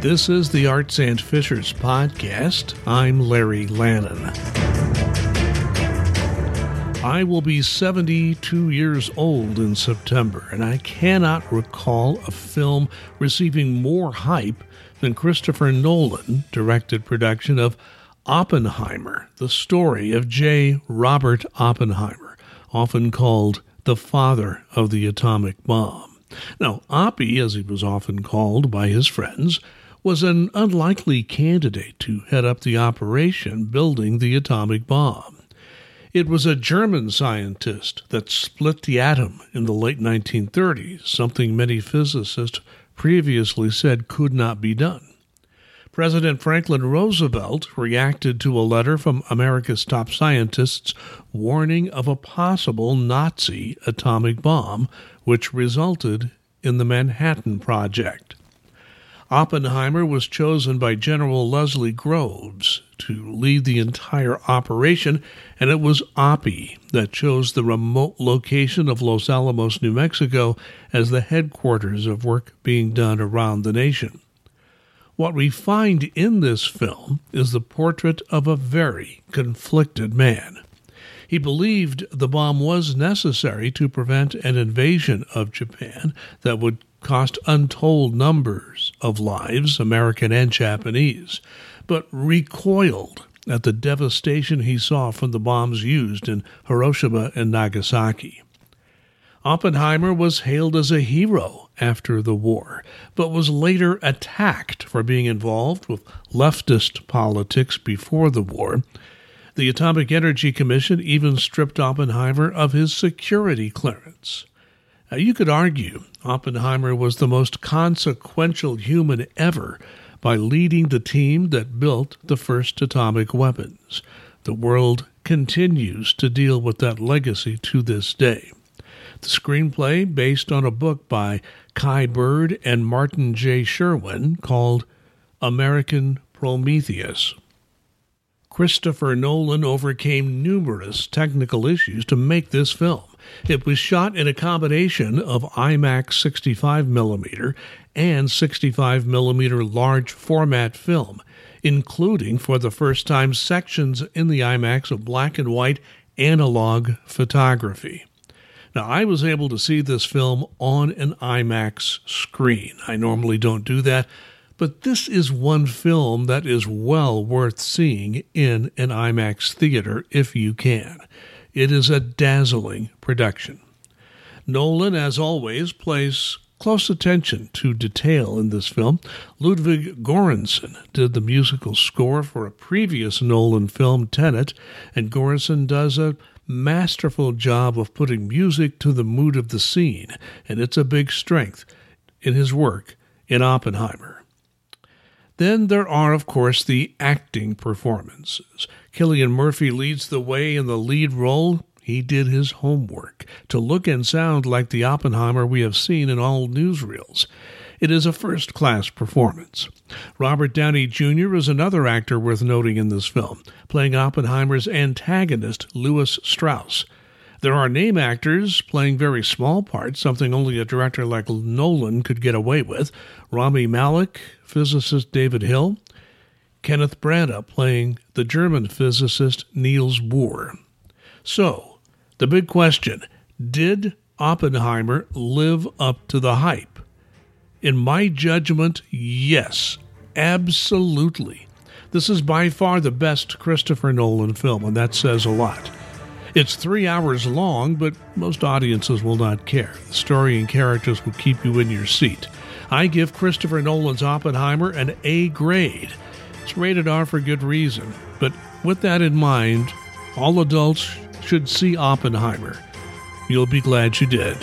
This is the Arts and Fishers podcast. I'm Larry Lannon. I will be 72 years old in September, and I cannot recall a film receiving more hype than Christopher Nolan directed production of Oppenheimer, the story of J. Robert Oppenheimer, often called the father of the atomic bomb. Now, Oppie, as he was often called by his friends, was an unlikely candidate to head up the operation building the atomic bomb. It was a German scientist that split the atom in the late 1930s, something many physicists previously said could not be done. President Franklin Roosevelt reacted to a letter from America's top scientists warning of a possible Nazi atomic bomb, which resulted in the Manhattan Project. Oppenheimer was chosen by General Leslie Groves to lead the entire operation, and it was Oppie that chose the remote location of Los Alamos, New Mexico, as the headquarters of work being done around the nation. What we find in this film is the portrait of a very conflicted man. He believed the bomb was necessary to prevent an invasion of Japan that would cost untold numbers of lives, American and Japanese, but recoiled at the devastation he saw from the bombs used in Hiroshima and Nagasaki. Oppenheimer was hailed as a hero after the war, but was later attacked for being involved with leftist politics before the war the Atomic Energy Commission even stripped Oppenheimer of his security clearance. Now, you could argue Oppenheimer was the most consequential human ever by leading the team that built the first atomic weapons. The world continues to deal with that legacy to this day. The screenplay, based on a book by Kai Bird and Martin J. Sherwin called American Prometheus. Christopher Nolan overcame numerous technical issues to make this film. It was shot in a combination of IMAX 65mm and 65mm large format film, including for the first time sections in the IMAX of black and white analog photography. Now, I was able to see this film on an IMAX screen. I normally don't do that, but this is one film that is well worth seeing in an IMAX theater if you can. It is a dazzling production. Nolan, as always, plays close attention to detail in this film. Ludwig Göransson did the musical score for a previous Nolan film, Tenet, and Göransson does a masterful job of putting music to the mood of the scene, and it's a big strength in his work in Oppenheimer. Then there are, of course, the acting performances. Cillian Murphy leads the way in the lead role. He did his homework to look and sound like the Oppenheimer we have seen in all newsreels. It is a first class performance. Robert Downey Jr. is another actor worth noting in this film, playing Oppenheimer's antagonist, Lewis Strauss. There are name actors playing very small parts, something only a director like Nolan could get away with. Rami Malek, physicist David Hill, Kenneth Branagh playing the German physicist Niels Bohr. So, the big question did Oppenheimer live up to the hype? In my judgment, yes, absolutely. This is by far the best Christopher Nolan film, and that says a lot. It's three hours long, but most audiences will not care. The story and characters will keep you in your seat. I give Christopher Nolan's Oppenheimer an A grade. It's rated R for good reason, but with that in mind, all adults should see Oppenheimer. You'll be glad you did.